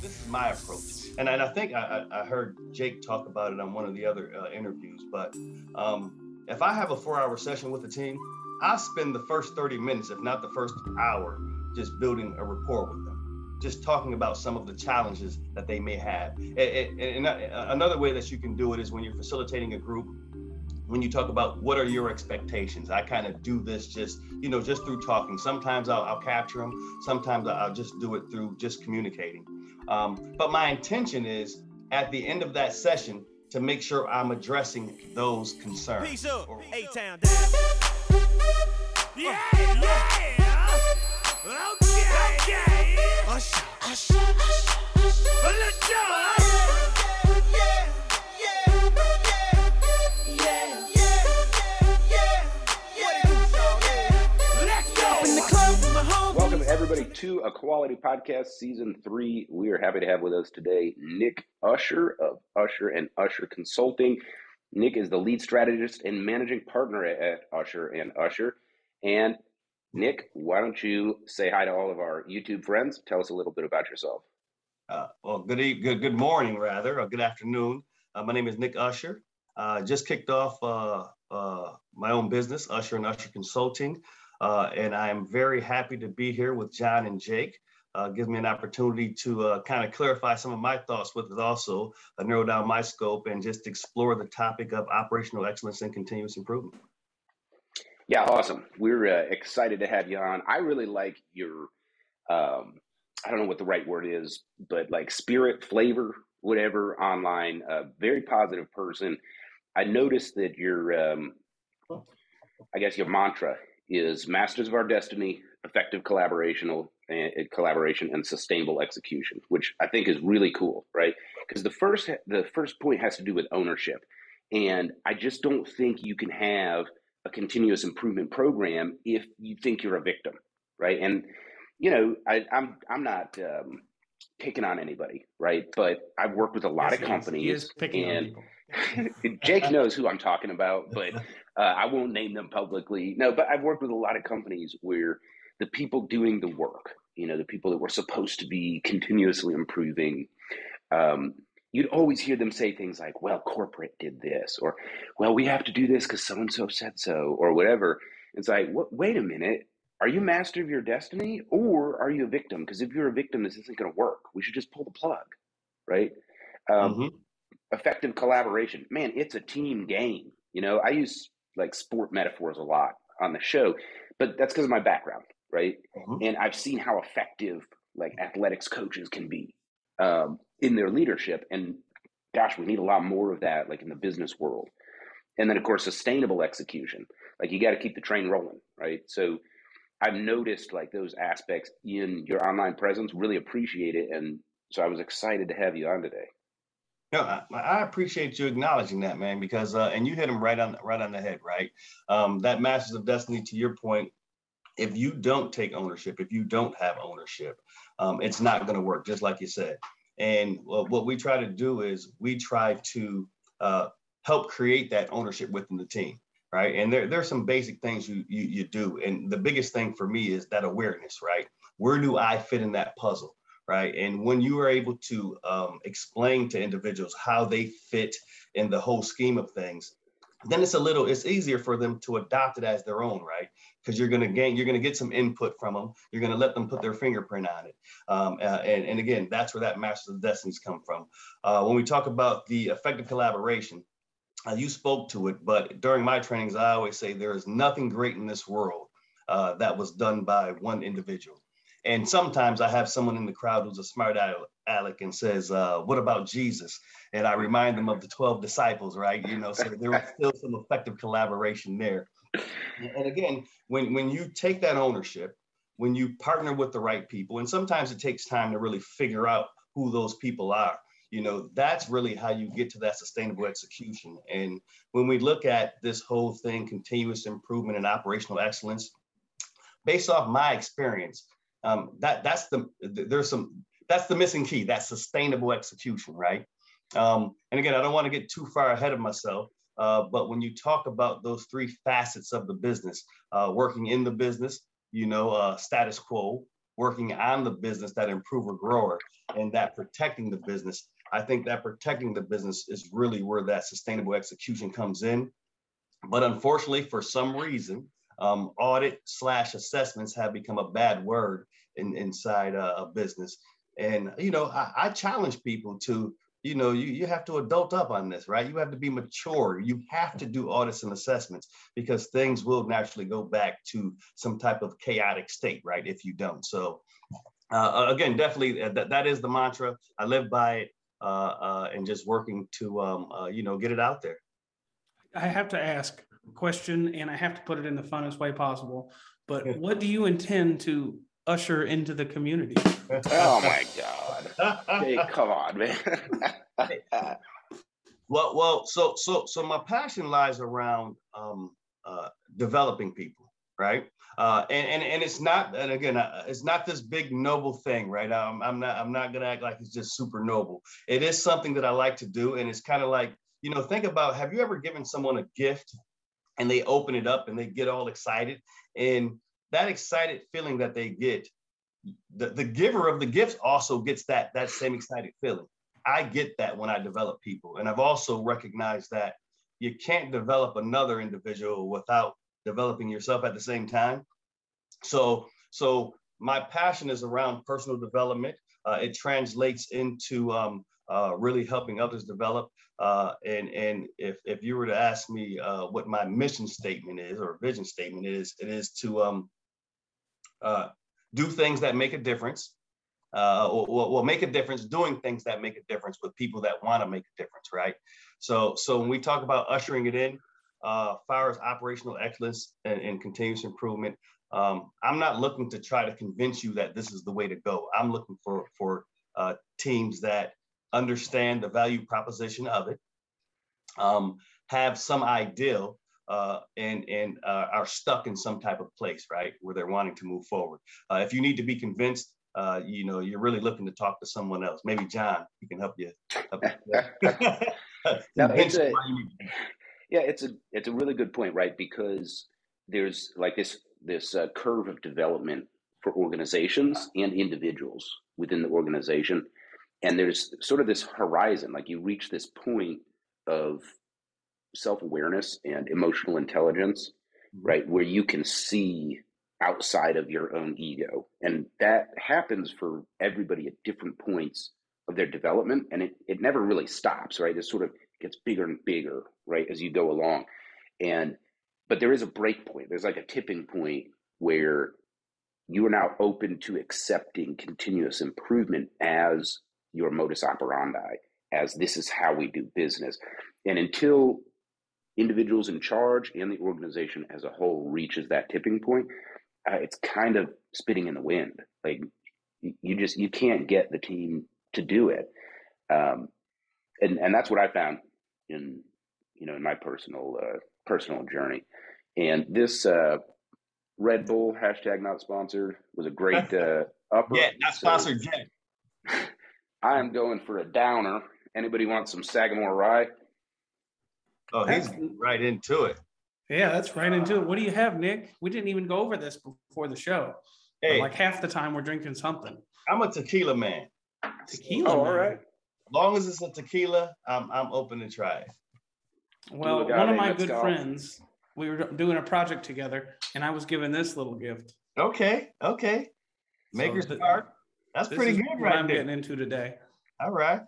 this is my approach, and, and I think I, I heard Jake talk about it on one of the other uh, interviews. But um, if I have a four-hour session with a team, I spend the first 30 minutes, if not the first hour, just building a rapport with them, just talking about some of the challenges that they may have. And, and another way that you can do it is when you're facilitating a group when you talk about what are your expectations i kind of do this just you know just through talking. Sometimes i'll, I'll capture them sometimes i'll just do it through just communicating. Um, but my intention is at the end of that session to make sure i'm addressing those concerns. Peace up. A-town down. yeah yeah. Okay. Okay. Usher, usher, usher, usher. Everybody, to a quality podcast season three. We are happy to have with us today Nick Usher of Usher and Usher Consulting. Nick is the lead strategist and managing partner at Usher and Usher. And Nick, why don't you say hi to all of our YouTube friends? Tell us a little bit about yourself. Uh, well, good, good good morning, rather, or good afternoon. Uh, my name is Nick Usher. Uh, just kicked off uh, uh, my own business, Usher and Usher Consulting. Uh, and I'm very happy to be here with John and Jake. Uh, gives me an opportunity to uh, kind of clarify some of my thoughts with it also, uh, narrow down my scope and just explore the topic of operational excellence and continuous improvement. Yeah, awesome. We're uh, excited to have you on. I really like your, um, I don't know what the right word is, but like spirit, flavor, whatever online, a very positive person. I noticed that your, um, I guess your mantra is masters of our destiny, effective collaboration, and eh, collaboration, and sustainable execution, which I think is really cool, right? Because the first the first point has to do with ownership, and I just don't think you can have a continuous improvement program if you think you're a victim, right? And you know, I, I'm I'm not um, picking on anybody, right? But I've worked with a lot yes, of companies, and Jake knows who I'm talking about, but uh, I won't name them publicly. No, but I've worked with a lot of companies where the people doing the work, you know, the people that were supposed to be continuously improving, um, you'd always hear them say things like, well, corporate did this, or, well, we have to do this because so and so said so, or whatever. It's like, wait a minute. Are you master of your destiny or are you a victim? Because if you're a victim, this isn't going to work. We should just pull the plug, right? Um, mm-hmm. Effective collaboration. Man, it's a team game. You know, I use like sport metaphors a lot on the show, but that's because of my background, right? Mm-hmm. And I've seen how effective like athletics coaches can be um, in their leadership. And gosh, we need a lot more of that, like in the business world. And then, of course, sustainable execution. Like you got to keep the train rolling, right? So I've noticed like those aspects in your online presence. Really appreciate it, and so I was excited to have you on today. No, I, I, appreciate you acknowledging that, man, because uh, and you hit him right on right on the head, right? Um, that Masters of Destiny, to your point, if you don't take ownership, if you don't have ownership, um, it's not going to work, just like you said. And what we try to do is we try to uh, help create that ownership within the team, right? And there there's some basic things you, you you do, and the biggest thing for me is that awareness, right? Where do I fit in that puzzle? right? And when you are able to um, explain to individuals how they fit in the whole scheme of things, then it's a little it's easier for them to adopt it as their own right because you're going to gain you're going to get some input from them you're going to let them put their fingerprint on it um, uh, and, and again that's where that masters of destinies come from uh, when we talk about the effective collaboration uh, you spoke to it but during my trainings i always say there is nothing great in this world uh, that was done by one individual and sometimes I have someone in the crowd who's a smart aleck and says, uh, "What about Jesus?" And I remind them of the twelve disciples, right? You know, so there was still some effective collaboration there. And again, when when you take that ownership, when you partner with the right people, and sometimes it takes time to really figure out who those people are. You know, that's really how you get to that sustainable execution. And when we look at this whole thing, continuous improvement and operational excellence, based off my experience, um, that that's the there's some that's the missing key. That sustainable execution, right? Um, and again, I don't want to get too far ahead of myself. Uh, but when you talk about those three facets of the business, uh, working in the business, you know, uh, status quo, working on the business that improver grower and that protecting the business. I think that protecting the business is really where that sustainable execution comes in. But unfortunately, for some reason, um, audit slash assessments have become a bad word in, inside a business. And, you know, I, I challenge people to you know, you, you have to adult up on this, right? You have to be mature. You have to do audits and assessments because things will naturally go back to some type of chaotic state, right? If you don't. So uh, uh again, definitely uh, that, that is the mantra. I live by it uh, uh, and just working to, um, uh, you know, get it out there. I have to ask a question and I have to put it in the funnest way possible. But what do you intend to usher into the community? oh my God. hey, come on, man. well, well, so so so my passion lies around um, uh, developing people, right? Uh, and, and and it's not, and again, uh, it's not this big noble thing, right? I'm, I'm not I'm not gonna act like it's just super noble. It is something that I like to do, and it's kind of like you know, think about have you ever given someone a gift and they open it up and they get all excited and that excited feeling that they get the, the giver of the gifts also gets that that same excited feeling i get that when i develop people and i've also recognized that you can't develop another individual without developing yourself at the same time so so my passion is around personal development uh, it translates into um, uh, really helping others develop. Uh, and and if, if you were to ask me uh, what my mission statement is or vision statement is, it is to um, uh, do things that make a difference, uh, or, or, make a difference doing things that make a difference with people that want to make a difference, right? So, so when we talk about ushering it in, uh, far as operational excellence and, and continuous improvement, um, I'm not looking to try to convince you that this is the way to go. I'm looking for for uh, teams that understand the value proposition of it, um, have some ideal uh, and and uh, are stuck in some type of place, right, where they're wanting to move forward. Uh, if you need to be convinced, uh, you know, you're really looking to talk to someone else. Maybe John, he can help you. Help you. it's a, yeah, it's a it's a really good point, right? Because there's like this this uh, curve of development for organizations and individuals within the organization, and there's sort of this horizon, like you reach this point of self awareness and emotional intelligence, mm-hmm. right? Where you can see outside of your own ego. And that happens for everybody at different points of their development. And it, it never really stops, right? It sort of gets bigger and bigger, right, as you go along. And, but there is a break point. There's like a tipping point where you are now open to accepting continuous improvement as your modus operandi, as this is how we do business. And until individuals in charge and the organization as a whole reaches that tipping point, uh, it's kind of spitting in the wind. Like you just you can't get the team to do it, um, and and that's what I found in you know in my personal uh, personal journey. And this uh, Red Bull hashtag not sponsored was a great uh, upper. Yeah, not sponsored so, yet. I am going for a downer. Anybody want some Sagamore rye? Oh, he's right into it. Yeah, that's right into it. What do you have, Nick? We didn't even go over this before the show. Hey, like half the time we're drinking something. I'm a tequila man. Tequila. Oh, all right. As long as it's a tequila, I'm I'm open to try it. Well, one of my good go. friends, we were doing a project together, and I was given this little gift. Okay, okay. Maker's so Mark. That's pretty good, right? I'm there. getting into today. All right.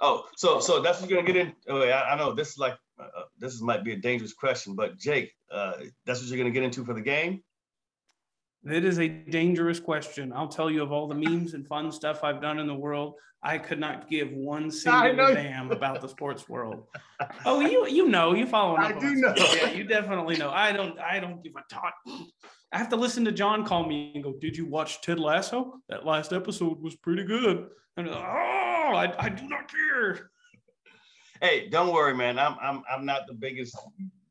Oh, so so that's what you're gonna get in. Oh, I, I know this is like uh, uh, this is, might be a dangerous question, but Jake, uh, that's what you're gonna get into for the game. It is a dangerous question. I'll tell you of all the memes and fun stuff I've done in the world, I could not give one single damn about the sports world. Oh, you you know, you follow. I do know. Yeah, you definitely know. I don't. I don't give a tot. I have to listen to John call me and go, "Did you watch Ted Lasso? That last episode was pretty good." And like, oh, I, I do not care. Hey, don't worry, man. I'm I'm I'm not the biggest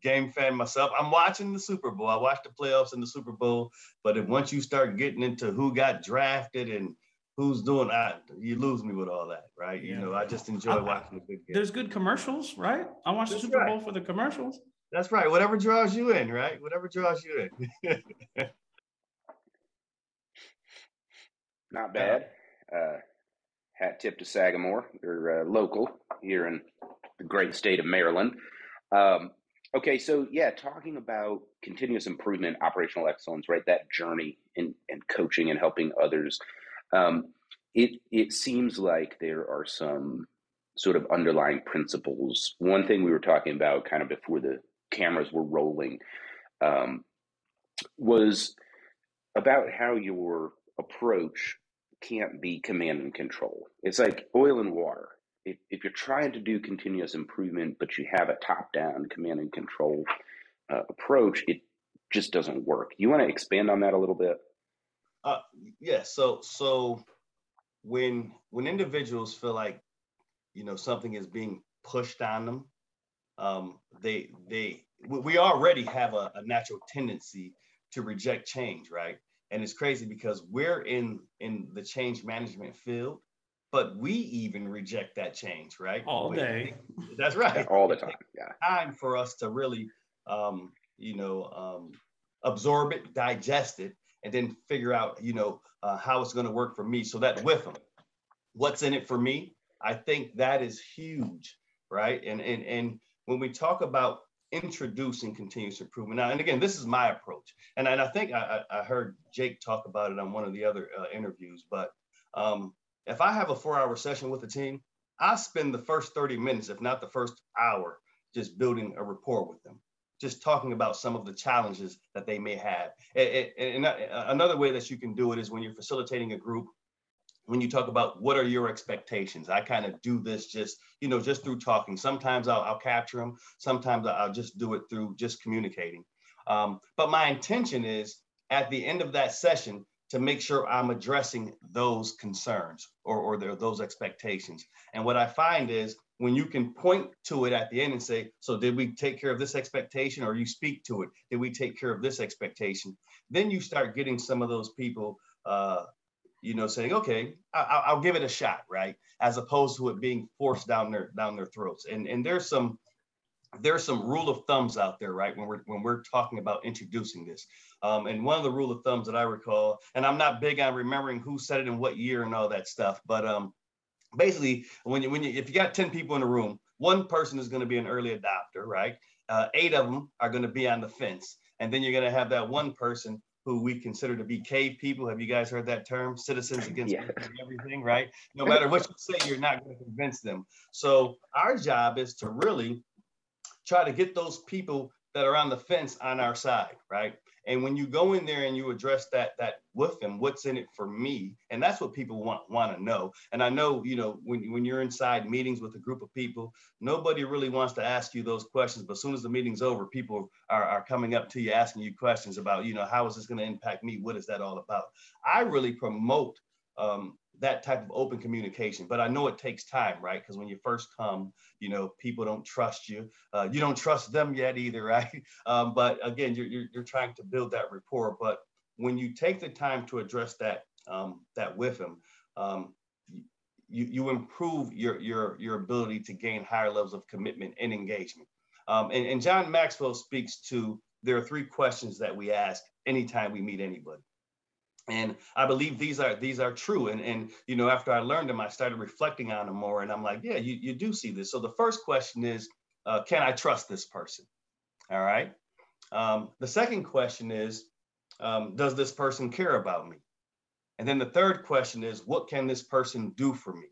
game fan myself. I'm watching the Super Bowl. I watch the playoffs in the Super Bowl, but if once you start getting into who got drafted and who's doing that, you lose me with all that, right? You know, I just enjoy I, watching the good games. There's good commercials, right? I watch That's the Super right. Bowl for the commercials. That's right. Whatever draws you in, right? Whatever draws you in. Not bad. Uh, hat tip to Sagamore. They're uh, local here in the great state of Maryland. Um, okay, so yeah, talking about continuous improvement, operational excellence, right? That journey and in coaching and helping others. Um, it it seems like there are some sort of underlying principles. One thing we were talking about kind of before the cameras were rolling um, was about how your approach can't be command and control. It's like oil and water. If, if you're trying to do continuous improvement, but you have a top down command and control uh, approach, it just doesn't work. You want to expand on that a little bit? Uh, yeah. So, so when when individuals feel like you know something is being pushed on them, um, they they we already have a, a natural tendency to reject change, right? and it's crazy because we're in in the change management field but we even reject that change right? All day. that's right. Yeah, all the time yeah. Time for us to really um you know um absorb it digest it and then figure out you know uh, how it's going to work for me. So that with them what's in it for me? I think that is huge right? And and and when we talk about introducing continuous improvement. Now, and again, this is my approach, and, and I think I, I heard Jake talk about it on one of the other uh, interviews. But um, if I have a four-hour session with a team, I spend the first 30 minutes, if not the first hour, just building a rapport with them, just talking about some of the challenges that they may have. And, another way that you can do it is when you're facilitating a group when you talk about what are your expectations i kind of do this just you know just through talking sometimes i'll, I'll capture them sometimes i'll just do it through just communicating um, but my intention is at the end of that session to make sure i'm addressing those concerns or, or their, those expectations and what i find is when you can point to it at the end and say so did we take care of this expectation or you speak to it did we take care of this expectation then you start getting some of those people uh, you know, saying, okay, I, will give it a shot, right? As opposed to it being forced down their down their throats. And and there's some there's some rule of thumbs out there, right? When we're when we're talking about introducing this, um, and one of the rule of thumbs that I recall, and I'm not big on remembering who said it in what year and all that stuff, but um, basically, when you when you if you got ten people in a room, one person is going to be an early adopter, right? Uh, eight of them are going to be on the fence, and then you're going to have that one person who we consider to be cave people. Have you guys heard that term? Citizens against yeah. everything, right? No matter what you say, you're not going to convince them. So our job is to really try to get those people that are on the fence on our side, right? And when you go in there and you address that that with them, what's in it for me? And that's what people want want to know. And I know, you know, when, when you're inside meetings with a group of people, nobody really wants to ask you those questions. But as soon as the meeting's over, people are, are coming up to you asking you questions about, you know, how is this going to impact me? What is that all about? I really promote um, that type of open communication. But I know it takes time, right? Because when you first come, you know, people don't trust you. Uh, you don't trust them yet either, right? Um, but again, you're, you're, you're, trying to build that rapport. But when you take the time to address that um, that with them, um, you, you improve your, your, your ability to gain higher levels of commitment and engagement. Um, and, and John Maxwell speaks to there are three questions that we ask anytime we meet anybody and i believe these are these are true. And and you know after i learned them i started reflecting on them more. And i'm like yeah you, you do see this. So the first question is uh, can i trust this person? All right. Um, the second question is um, does this person care about me? And then the third question is what can this person do for me?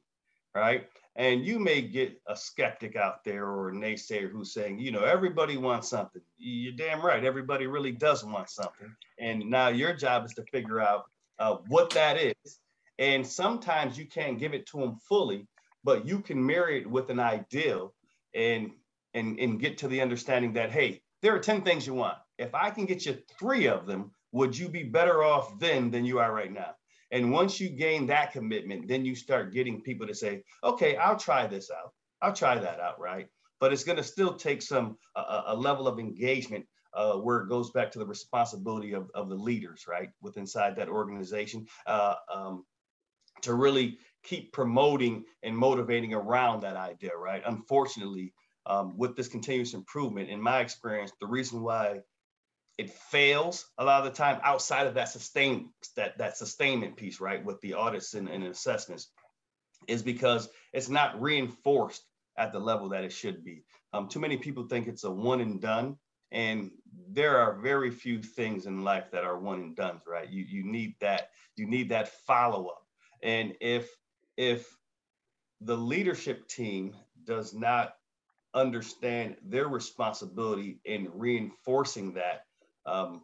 Right and you may get a skeptic out there or a naysayer who's saying, you know, everybody wants something. You're damn right. Everybody really does want something. And now your job is to figure out uh, what that is. And sometimes you can't give it to them fully, but you can marry it with an ideal and and and get to the understanding that hey, there are 10 things you want. If I can get you three of them, would you be better off then than you are right now? And once you gain that commitment, then you start getting people to say, okay, I'll try this out. I'll try that out, right? But it's going to still take some a, a level of engagement uh, where it goes back to the responsibility of, of the leaders, right, with inside that organization uh, um, to really keep promoting and motivating around that idea, right? Unfortunately, um, with this continuous improvement, in my experience, the reason why it fails a lot of the time outside of that sustain that that sustainment piece, right, with the audits and, and assessments, is because it's not reinforced at the level that it should be. Um, too many people think it's a one and done, and there are very few things in life that are one and done, right? You you need that you need that follow up, and if if the leadership team does not understand their responsibility in reinforcing that um,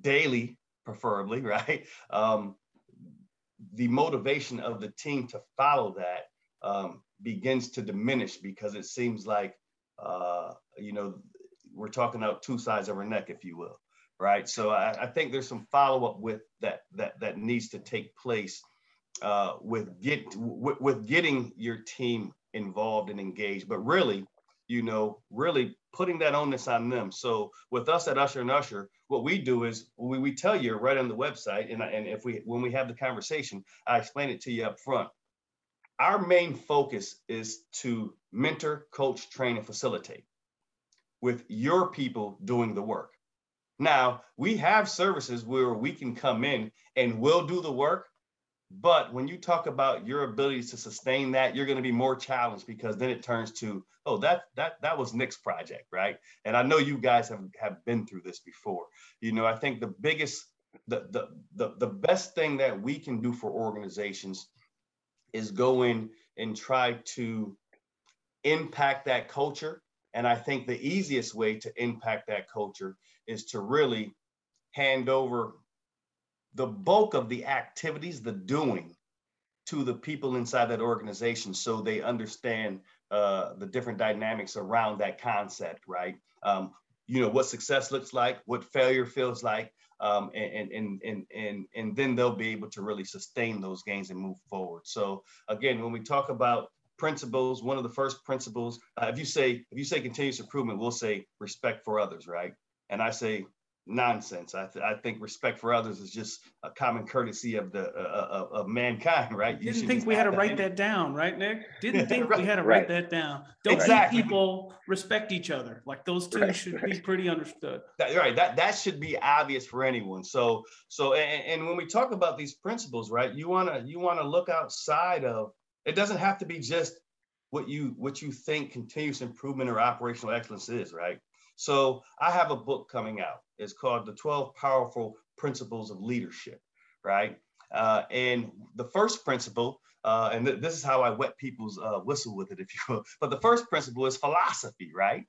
daily, preferably, right? Um, the motivation of the team to follow that um, begins to diminish because it seems like, uh, you know, we're talking out two sides of our neck, if you will, right? So I, I think there's some follow up with that that that needs to take place uh, with get with, with getting your team involved and engaged, but really, you know, really putting that onus on them. So with us at Usher and Usher, what we do is we, we tell you right on the website, and, and if we when we have the conversation, I explain it to you up front. Our main focus is to mentor, coach, train, and facilitate with your people doing the work. Now, we have services where we can come in and we'll do the work, but when you talk about your ability to sustain that, you're going to be more challenged because then it turns to, oh, that that that was Nick's project, right? And I know you guys have, have been through this before. You know, I think the biggest, the the the, the best thing that we can do for organizations is go in and try to impact that culture. And I think the easiest way to impact that culture is to really hand over the bulk of the activities, the doing, to the people inside that organization so they understand uh, the different dynamics around that concept, right? Um, you know, what success looks like, what failure feels like, um, and, and, and, and, and then they'll be able to really sustain those gains and move forward. So again, when we talk about principles, one of the first principles, uh, if you say, if you say continuous improvement, we'll say respect for others, right? And I say nonsense. I, th- I think respect for others is just a common courtesy of the uh, of, of mankind, right? You Didn't think we had to write that down, right, Nick? Didn't think right. we had to write right. that down. Don't exactly. people respect each other? Like those two right. should be pretty understood. That, right. That that should be obvious for anyone. So so and, and when we talk about these principles, right, you wanna you wanna look outside of. It doesn't have to be just what you what you think continuous improvement or operational excellence is, right? So I have a book coming out. It's called The 12 Powerful Principles of Leadership, right? Uh, and the first principle, uh, and th- this is how I wet people's uh, whistle with it, if you will. But the first principle is philosophy, right?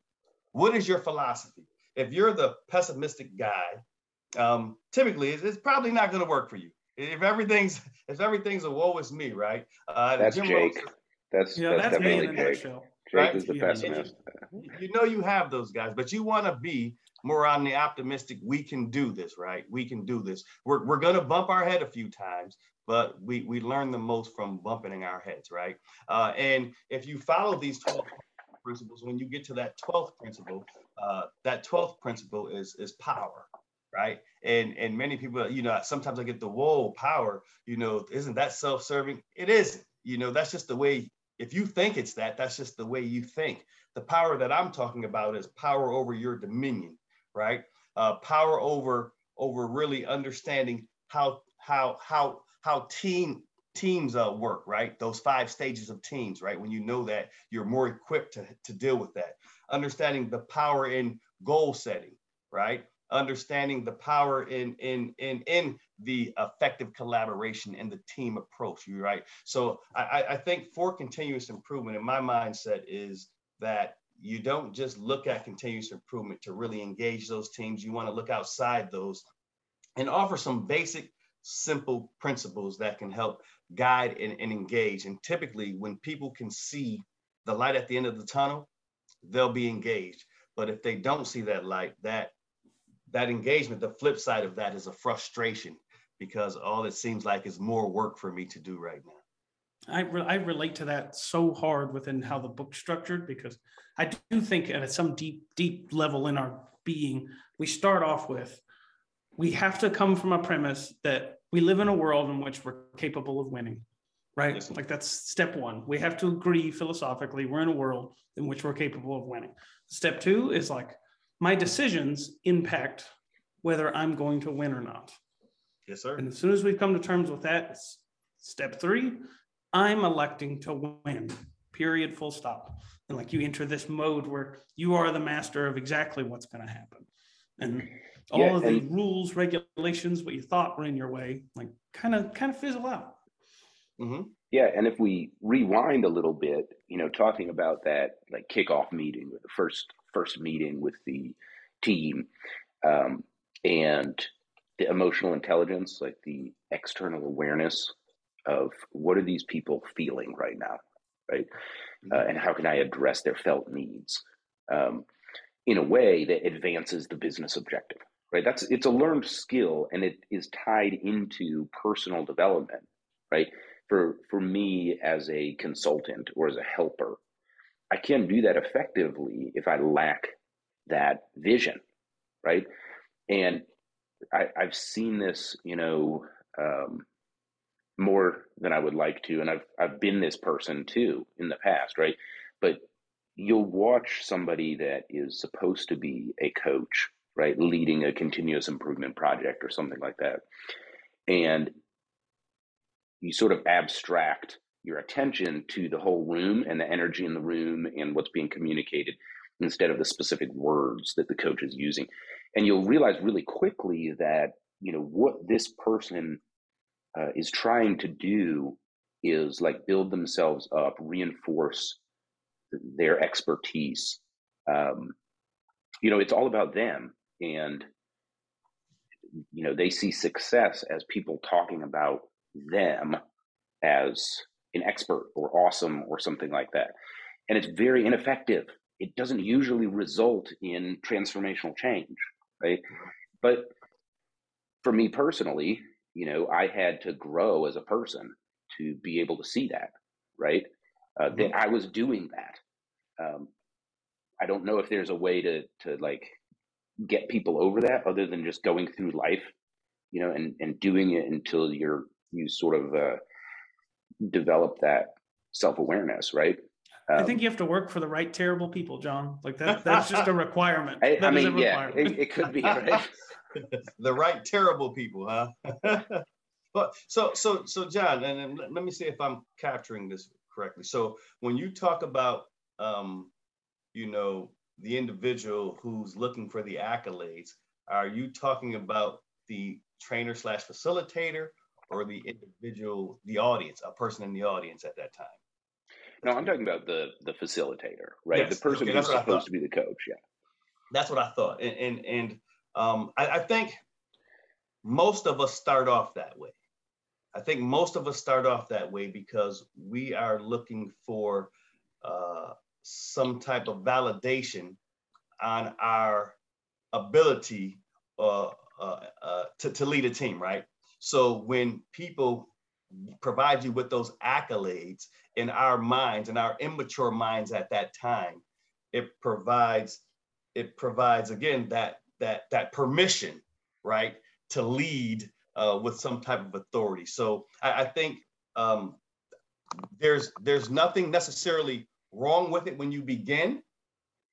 What is your philosophy? If you're the pessimistic guy, um, typically it's, it's probably not going to work for you. If everything's if everything's a woe is me, right? Uh, that's Jim Jake. Rose, that's yeah, that's, that's definitely Jake. Right? is the pessimist. You know you have those guys, but you want to be more on the optimistic. We can do this, right? We can do this. We're, we're going to bump our head a few times, but we, we learn the most from bumping our heads, right? Uh, and if you follow these 12 principles, when you get to that 12th principle, uh, that 12th principle is, is power, right? And and many people, you know, sometimes I get the whoa power, you know, isn't that self-serving? It isn't. You know, that's just the way if you think it's that, that's just the way you think. The power that I'm talking about is power over your dominion, right? Uh, power over over really understanding how how how how team teams uh, work, right? Those five stages of teams, right? When you know that, you're more equipped to, to deal with that. Understanding the power in goal setting, right? Understanding the power in in in in the effective collaboration and the team approach you right? So i i think for continuous improvement in my mindset is that you don't just look at continuous improvement to really engage those teams. You want to look outside those and offer some basic simple principles that can help guide and, and engage. And typically when people can see the light at the end of the tunnel they'll be engaged. But if they don't see that light that that engagement, the flip side of that is a frustration because all it seems like is more work for me to do right now. I, re- I relate to that so hard within how the book's structured because I do think at some deep, deep level in our being, we start off with we have to come from a premise that we live in a world in which we're capable of winning, right? Yes. Like that's step one. We have to agree philosophically we're in a world in which we're capable of winning. Step two is like my decisions impact whether I'm going to win or not. Yes, sir. And as soon as we've come to terms with that, step three, I'm electing to win, period, full stop. And like you enter this mode where you are the master of exactly what's going to happen. And all yeah, of the rules, regulations, what you thought were in your way, like kind of kind of fizzle out. Mm-hmm. Yeah, and if we rewind a little bit, you know, talking about that like kickoff meeting, or the first first meeting with the team, um, and the emotional intelligence, like the external awareness of what are these people feeling right now, right, mm-hmm. uh, and how can I address their felt needs um, in a way that advances the business objective, right? That's it's a learned skill, and it is tied into personal development, right? For for me as a consultant or as a helper, I can't do that effectively if I lack that vision, right? And I, have seen this, you know, um, more than I would like to, and I've I've been this person too in the past, right? But you'll watch somebody that is supposed to be a coach, right, leading a continuous improvement project or something like that, and you sort of abstract your attention to the whole room and the energy in the room and what's being communicated instead of the specific words that the coach is using. And you'll realize really quickly that you know what this person uh, is trying to do is like build themselves up reinforce their expertise. Um, you know it's all about them. And you know they see success as people talking about them as an expert or awesome or something like that and it's very ineffective it doesn't usually result in transformational change right? But for me personally, you know, I had to grow as a person to be able to see that, right? Uh, mm-hmm. That I was doing that. Um, I don't know if there's a way to to like get people over that other than just going through life, you know, and and doing it until you're you sort of uh, develop that self awareness, right? Um, I think you have to work for the right terrible people, John. Like that that's just a requirement. I, I mean, yeah, it, it, could be right. the right terrible people, huh? but so so so John, and, and, let me see if I'm capturing this correctly. So when you talk about um, you know, the individual who's looking for the accolades, are you talking about the trainer slash facilitator or the individual, the audience, a person in the audience at that time? No, I'm talking about the the facilitator, right? Yes. The person okay, who's supposed to be the coach. Yeah, that's what I thought, and and, and um, I, I think most of us start off that way. I think most of us start off that way because we are looking for uh, some type of validation on our ability uh, uh, uh, to, to lead a team, right? So when people provide you with those accolades in our minds, in our immature minds at that time, it provides it provides again that that that permission, right, to lead uh, with some type of authority. So I, I think um, there's there's nothing necessarily wrong with it when you begin,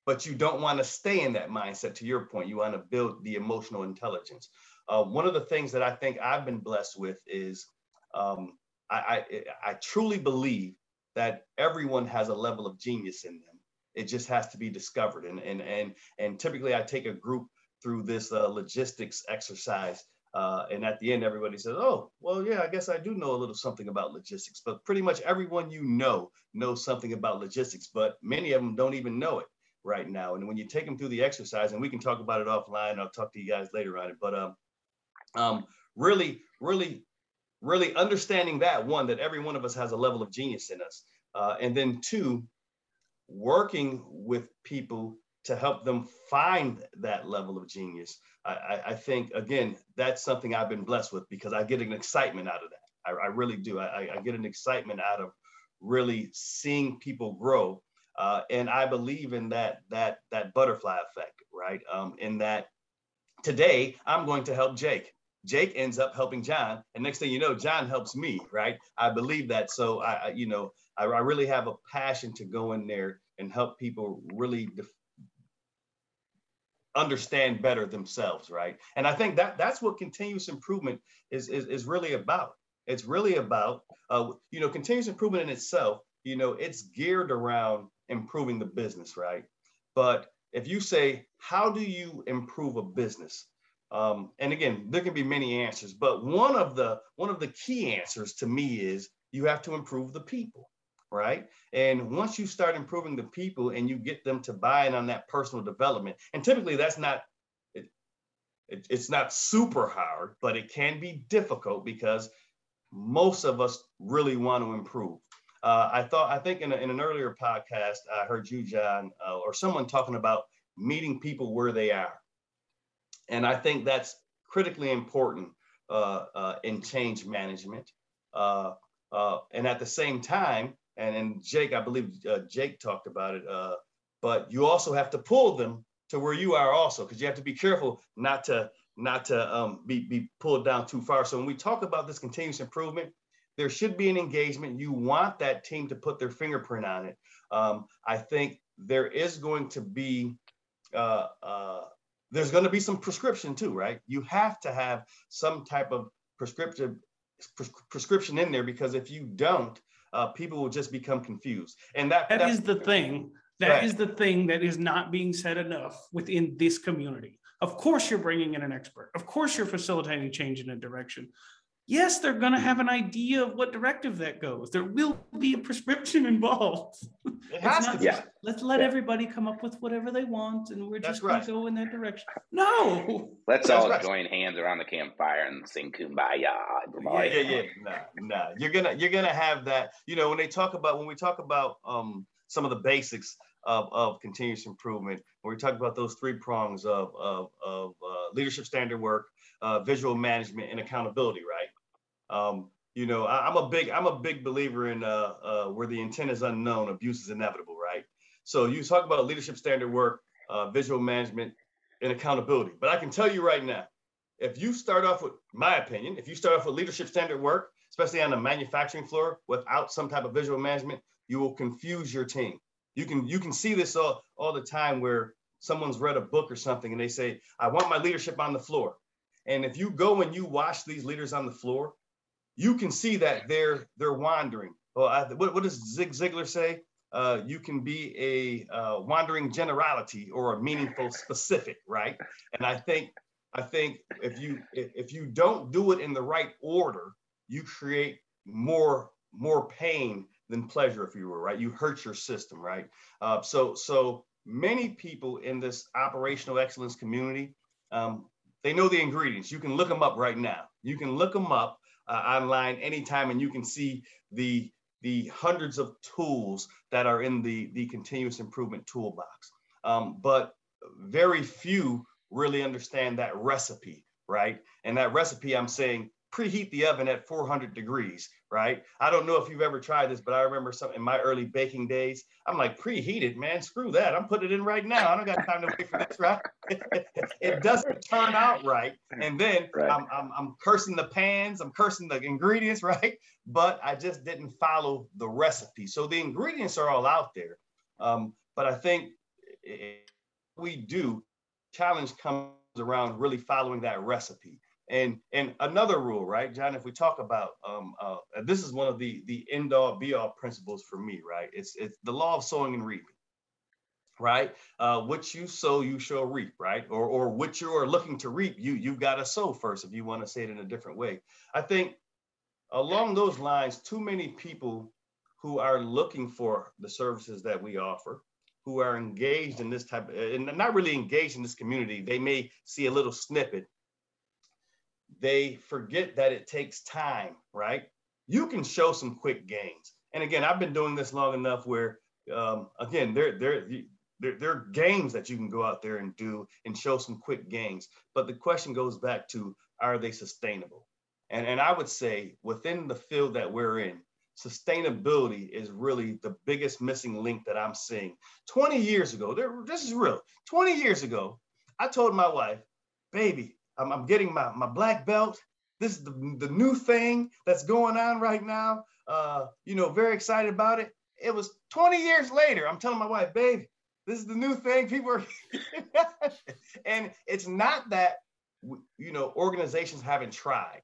but you don't want to stay in that mindset. To your point, you want to build the emotional intelligence. Uh, one of the things that I think I've been blessed with is um, I, I, I truly believe that everyone has a level of genius in them. It just has to be discovered. And and and and typically, I take a group through this uh, logistics exercise. Uh, and at the end, everybody says, "Oh, well, yeah, I guess I do know a little something about logistics." But pretty much everyone you know knows something about logistics, but many of them don't even know it right now. And when you take them through the exercise, and we can talk about it offline, I'll talk to you guys later on it. But um, um, really, really really understanding that one that every one of us has a level of genius in us uh, and then two working with people to help them find that level of genius. I, I, think again that's something i've been blessed with because i get an excitement out of that. I, I really do. I, I, get an excitement out of really seeing people grow uh, and i believe in that that that butterfly effect right? Um, in that today i'm going to help jake Jake ends up helping John, and next thing you know, John helps me, right? I believe that. So I, I you know, I, I, really have a passion to go in there and help people really def- understand better themselves, right? And I think that that's what continuous improvement is is, is really about. It's really about, uh, you know, continuous improvement in itself. You know, it's geared around improving the business, right? But if you say, how do you improve a business? Um, and again, there can be many answers, but one of the one of the key answers to me is you have to improve the people, right? And once you start improving the people and you get them to buy in on that personal development, and typically that's not it, it, it's not super hard, but it can be difficult because most of us really want to improve. Uh, I thought I think in, a, in an earlier podcast I heard you, John, uh, or someone talking about meeting people where they are and I think that's critically important uh, uh, in change management. Uh, uh and at the same time, and, and Jake, I believe uh, Jake talked about it, uh, but you also have to pull them to where you are also, because you have to be careful not to not to um, be, be pulled down too far. So when we talk about this continuous improvement, there should be an engagement. You want that team to put their fingerprint on it. Um, I think there is going to be uh, uh, there's going to be some prescription too, right? You have to have some type of prescriptive pres- prescription in there because if you don't, uh, people will just become confused. And that that is the thing. That right. is the thing that is not being said enough within this community. Of course, you're bringing in an expert. Of course, you're facilitating change in a direction yes, they're going to have an idea of what directive that goes. There will be a prescription involved. It has to. Yeah. Let's let yeah. everybody come up with whatever they want, and we're just going to go in that direction. No. Let's That's all right. join hands around the campfire and sing "Kumbaya." Yeah, yeah, yeah. Nah, nah. You're gonna you're gonna have that. You know, when they talk about when we talk about um some of the basics of, of continuous improvement, when we talk about those three prongs of of, of uh, leadership standard work, uh, visual management, and accountability, right? Um, you know, I, am a big I'm a big believer in uh, uh, where the intent is unknown, abuse is inevitable, right? So you talk about leadership standard work, uh, visual management, and accountability. But I can tell you right now, if you start off with my opinion, if you start off with leadership standard work, especially on the manufacturing floor, without some type of visual management, you will confuse your team. You can you can see this all, all the time where someone's read a book or something and they say, I want my leadership on the floor. And if you go and you watch these leaders on the floor, you can see that they're they're wandering. Well, I, what, what does Zig Ziglar say? Uh, you can be a uh, wandering generality or a meaningful specific, right? And I think I think if you if you don't do it in the right order, you create more more pain than pleasure, if you were right. You hurt your system, right? Uh, so so many people in this operational excellence community, um, they know the ingredients. You can look them up right now. You can look them up uh, online anytime, and you can see the the hundreds of tools that are in the the continuous improvement toolbox. Um, but very few really understand that recipe, right? And that recipe, I'm saying, preheat the oven at 400 degrees, right? I don't know if you've ever tried this, but I remember some in my early baking days. I'm like, preheated, man, screw that. I'm putting it in right now. I don't got time to wait for this, right? it doesn't turn out right. And then right. I'm, I'm, I'm cursing the pans, I'm cursing the ingredients, right? But I just didn't follow the recipe. So the ingredients are all out there. Um, but I think we do, challenge comes around really following that recipe and and another rule, right, John? If we talk about um, uh, this is one of the the end all be all principles for me, right? It's it's the law of sowing and reaping, right? Uh, what you sow, you shall reap, right? Or or what you are looking to reap, you you've got to sow first. If you want to say it in a different way, I think along those lines, too many people who are looking for the services that we offer who are engaged in this type of, and not really engaged in this community they may see a little snippet they forget that it takes time, right? You can show some quick gains. And again, I've been doing this long enough where, um, again, there, there, there, there are games that you can go out there and do and show some quick gains. But the question goes back to, are they sustainable? And, and I would say within the field that we're in, sustainability is really the biggest missing link that I'm seeing. 20 years ago, there, this is real. 20 years ago, I told my wife, baby, I'm, I'm getting my, my black belt. This is the, the new thing that's going on right now. Uh, you know, very excited about it. It was 20 years later. I'm telling my wife, babe, This is the new thing. People are, and it's not that you know organizations haven't tried,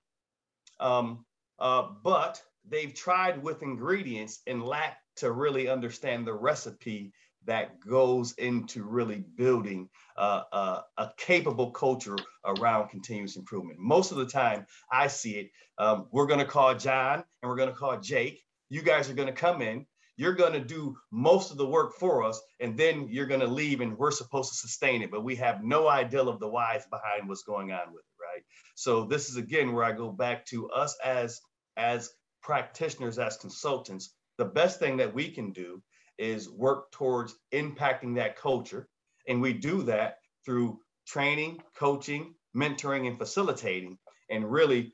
um, uh, but they've tried with ingredients and lack to really understand the recipe that goes into really building uh, uh, a capable culture around continuous improvement. Most of the time, I see it. Um, we're going to call John and we're going to call Jake. You guys are going to come in. You're going to do most of the work for us, and then you're going to leave, and we're supposed to sustain it. But we have no idea of the whys behind what's going on with it, right? So this is again where I go back to us as as practitioners, as consultants. The best thing that we can do is work towards impacting that culture. And we do that through training, coaching, mentoring, and facilitating, and really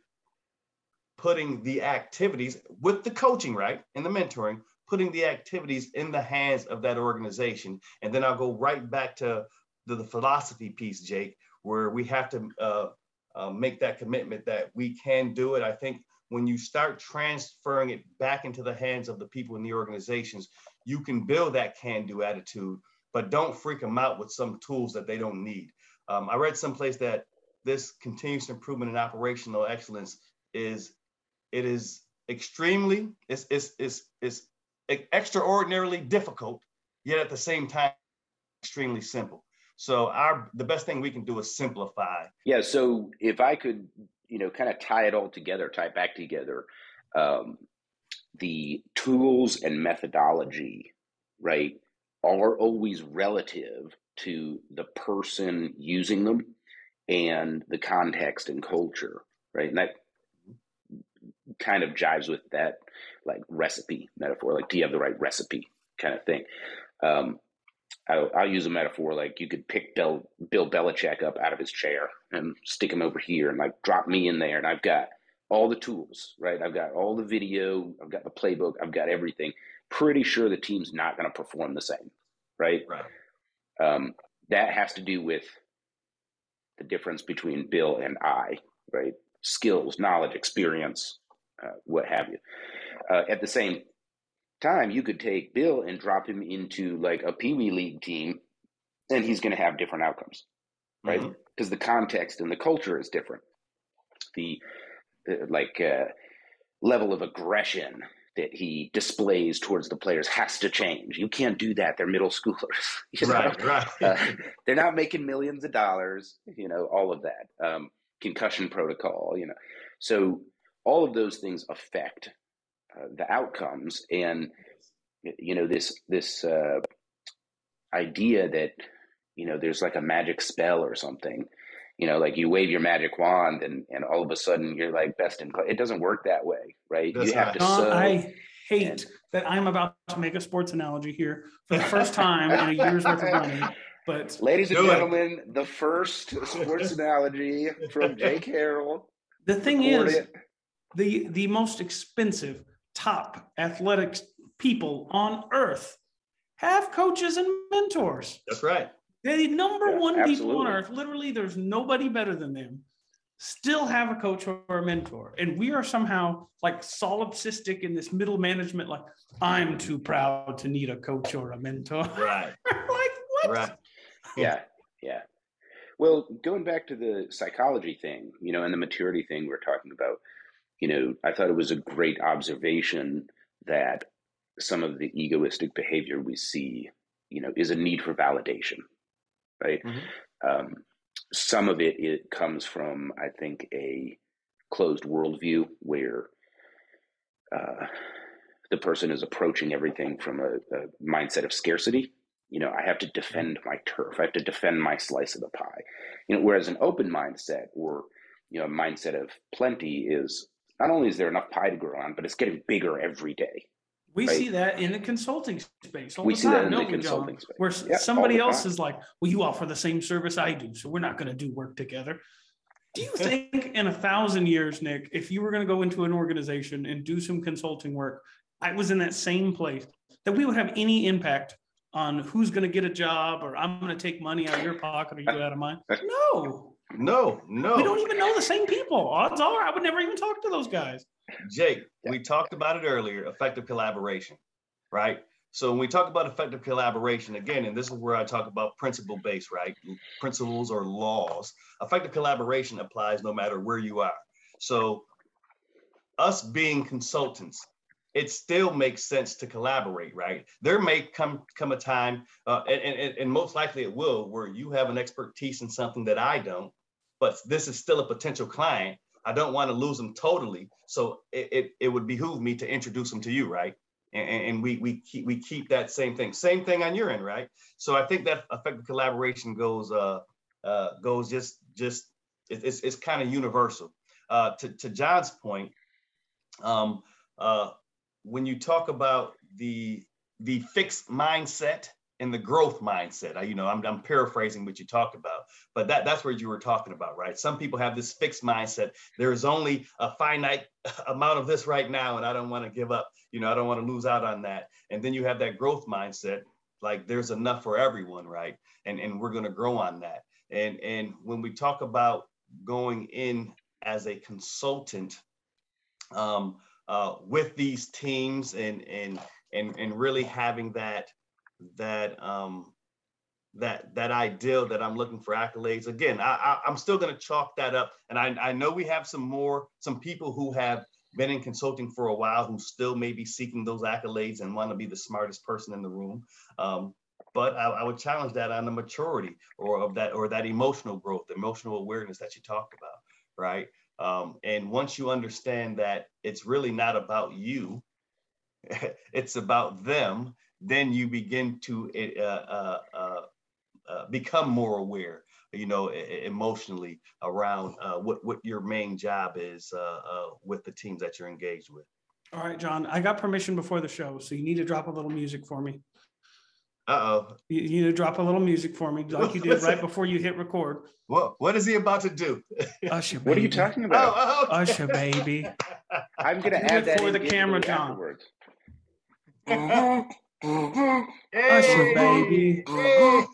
putting the activities with the coaching, right? And the mentoring, putting the activities in the hands of that organization. And then I'll go right back to the, the philosophy piece, Jake, where we have to uh, uh, make that commitment that we can do it. I think when you start transferring it back into the hands of the people in the organizations, you can build that can do attitude, but don't freak them out with some tools that they don't need. Um, I read someplace that this continuous improvement in operational excellence is it is extremely it's it's it's, it's extraordinarily difficult yet at the same time extremely simple so our the best thing we can do is simplify yeah so if i could you know kind of tie it all together tie it back together um, the tools and methodology, right, are always relative to the person using them and the context and culture, right? And that kind of jives with that like recipe metaphor, like do you have the right recipe kind of thing. Um, I'll, I'll, use a metaphor like you could pick Bill, Bill Belichick up out of his chair and stick him over here and like drop me in there, and I've got all the tools, right? I've got all the video, I've got the playbook, I've got everything. Pretty sure the team's not going to perform the same, right? Right. Um, that has to do with the difference between Bill and I, right? Skills, knowledge, experience, uh, what have you. Uh, at the same time, you could take Bill and drop him into like a Pee Wee League team, and he's going to have different outcomes, right? Because mm-hmm. the context and the culture is different. The uh, like uh, level of aggression that he displays towards the players has to change. You can't do that. They're middle schoolers. You know? Right, right. Uh, they're not making millions of dollars. You know, all of that. Um, concussion protocol. You know, so all of those things affect uh, the outcomes, and you know this this uh, idea that you know there's like a magic spell or something you know, like you wave your magic wand and, and all of a sudden you're like best in class. It doesn't work that way, right? That's you have to sew. I hate and, that I'm about to make a sports analogy here for the first time in a year's worth of running. But ladies and gentlemen, it. the first sports analogy from Jake Harrell. The thing is, it. the the most expensive top athletic people on earth have coaches and mentors. That's right. The number yeah, one absolutely. people on earth, literally, there's nobody better than them, still have a coach or a mentor. And we are somehow like solipsistic in this middle management, like, I'm too proud to need a coach or a mentor. Right. like, what? Right. Yeah. Yeah. Well, going back to the psychology thing, you know, and the maturity thing we're talking about, you know, I thought it was a great observation that some of the egoistic behavior we see, you know, is a need for validation right? Mm-hmm. Um, some of it it comes from I think a closed worldview where uh, the person is approaching everything from a, a, mindset of scarcity. You know, I have to defend my turf. I have to defend my slice of the pie. You know, whereas an open mindset or you know, a mindset of plenty is not only is there enough pie to grow on, but it's getting bigger every day. We right? see that in the consulting space all we the time, don't we, John? Space. Where yeah, somebody else is like, "Well, you offer the same service I do, so we're not going to do work together." Do you think in a thousand years, Nick, if you were going to go into an organization and do some consulting work, I was in that same place, that we would have any impact on who's going to get a job or I'm going to take money out of your pocket or you out of mine? No. No, no. We don't even know the same people. Odds are I would never even talk to those guys. Jake, yeah. we talked about it earlier effective collaboration, right? So when we talk about effective collaboration, again, and this is where I talk about principle based, right? Principles or laws. Effective collaboration applies no matter where you are. So us being consultants, it still makes sense to collaborate, right? There may come come a time, uh, and, and, and most likely it will, where you have an expertise in something that I don't, but this is still a potential client. I don't want to lose them totally. So it, it, it would behoove me to introduce them to you, right? And, and we we keep we keep that same thing. Same thing on your end, right? So I think that effective collaboration goes uh uh goes just just it's it's kind of universal. Uh to, to John's point, um uh when you talk about the the fixed mindset and the growth mindset. I, you know, I'm, I'm paraphrasing what you talked about, but that, that's what you were talking about, right? Some people have this fixed mindset. There's only a finite amount of this right now, and I don't want to give up. You know, I don't want to lose out on that. And then you have that growth mindset, like there's enough for everyone, right? And and we're going to grow on that. And and when we talk about going in as a consultant um, uh, with these teams and and and and really having that that um, that that ideal that I'm looking for accolades. Again, I, I am still going to chalk that up, and I I know we have some more some people who have been in consulting for a while who still may be seeking those accolades and want to be the smartest person in the room. Um, but I, I, would challenge that on the maturity or of that or that emotional growth, emotional awareness that you talked about, right? Um, and once you understand that it's really not about you, it's about them then you begin to uh, uh, uh, uh, become more aware, you know, emotionally around uh, what what your main job is uh, with the teams that you're engaged with. All right, John, I got permission before the show, so you need to drop a little music for me. Uh oh. You, you need to drop a little music for me, like you did right before you hit record. What What is he about to do? Usher, baby. What are you talking about? Oh, oh, okay. Usher, baby. I'm gonna add that for the camera, John. Afterwards. Mm-hmm. Usher, mm-hmm. baby. Mm-hmm.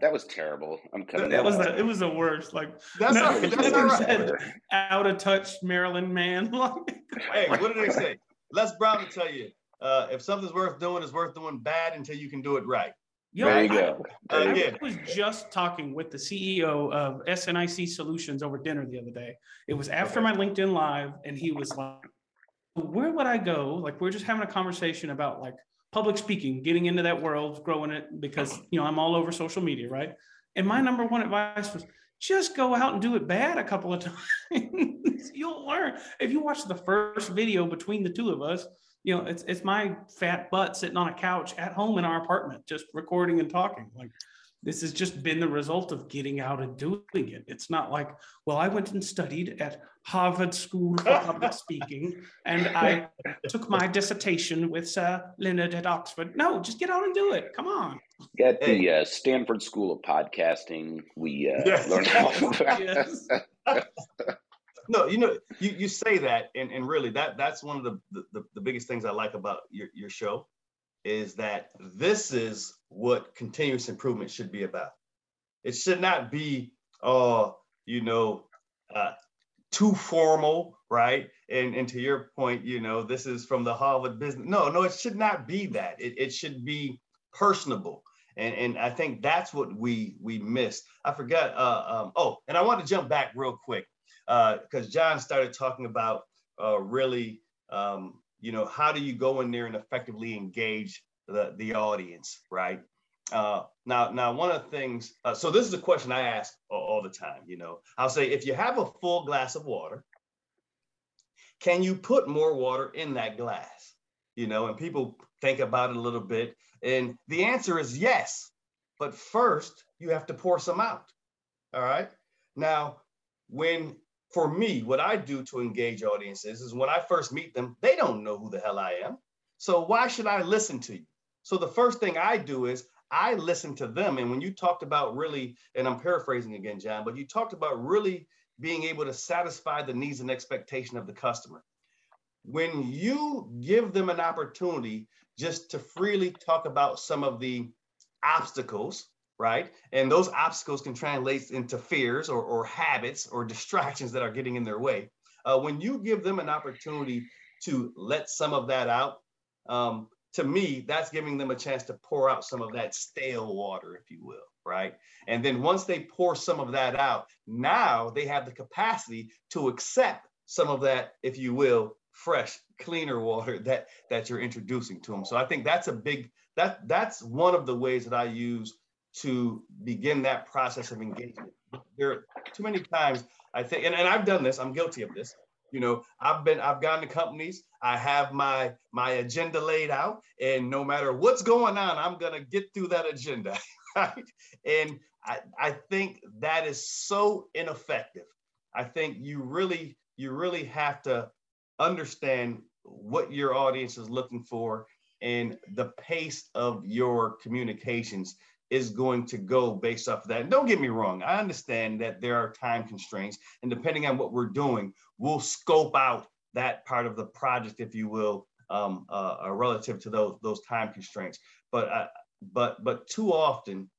that was terrible. I'm cutting that. was the, it was the worst. Like that's no, not, that's not right. out of touch Maryland man. hey, what did they say? Les Brown will tell you, uh, if something's worth doing, it's worth doing bad until you can do it right. Yo, there you go. I, I, I, was just talking with the CEO of SNIC Solutions over dinner the other day. It was after my LinkedIn Live, and he was like, where would I go? Like we're just having a conversation about like public speaking, getting into that world, growing it because you know I'm all over social media, right? And my number one advice was just go out and do it bad a couple of times. You'll learn. If you watch the first video between the two of us, you know, it's it's my fat butt sitting on a couch at home in our apartment, just recording and talking. Like this has just been the result of getting out and doing it. It's not like, well, I went and studied at Harvard School for Public Speaking and I took my dissertation with Sir Leonard at Oxford. No, just get out and do it. Come on. At the uh, Stanford School of Podcasting, we uh, yes. learned how. no, you know, you, you say that, and, and really, that that's one of the, the, the biggest things I like about your, your show is that this is what continuous improvement should be about. It should not be, uh, you know, uh, too formal, right? And, and to your point, you know, this is from the Harvard business. No, no, it should not be that. It, it should be personable. And, and I think that's what we we missed. I forgot. Uh, um, oh, and I want to jump back real quick because uh, John started talking about uh, really um, you know, how do you go in there and effectively engage the, the audience, right? Uh, now, now one of the things, uh, so this is a question I ask all, all the time, you know, I'll say, if you have a full glass of water, can you put more water in that glass? You know, and people think about it a little bit. And the answer is yes. But first, you have to pour some out. All right. Now, when for me, what I do to engage audiences is when I first meet them, they don't know who the hell I am. So why should I listen to you? So the first thing I do is I listen to them. And when you talked about really, and I'm paraphrasing again, John, but you talked about really being able to satisfy the needs and expectation of the customer. When you give them an opportunity just to freely talk about some of the obstacles right? And those obstacles can translate into fears or, or habits or distractions that are getting in their way. Uh, when you give them an opportunity to let some of that out, um, to me, that's giving them a chance to pour out some of that stale water, if you will, right? And then once they pour some of that out, now they have the capacity to accept some of that, if you will, fresh, cleaner water that that you're introducing to them. So I think that's a big that that's one of the ways that I use to begin that process of engagement. There are too many times I think, and, and I've done this, I'm guilty of this. You know, I've been, I've gone to companies, I have my my agenda laid out, and no matter what's going on, I'm gonna get through that agenda. Right. And I, I think that is so ineffective. I think you really, you really have to understand what your audience is looking for and the pace of your communications is going to go based off of that. And don't get me wrong, I understand that there are time constraints, and depending on what we're doing, we'll scope out that part of the project, if you will, um, uh, uh, relative to those those time constraints. But uh, but but too often,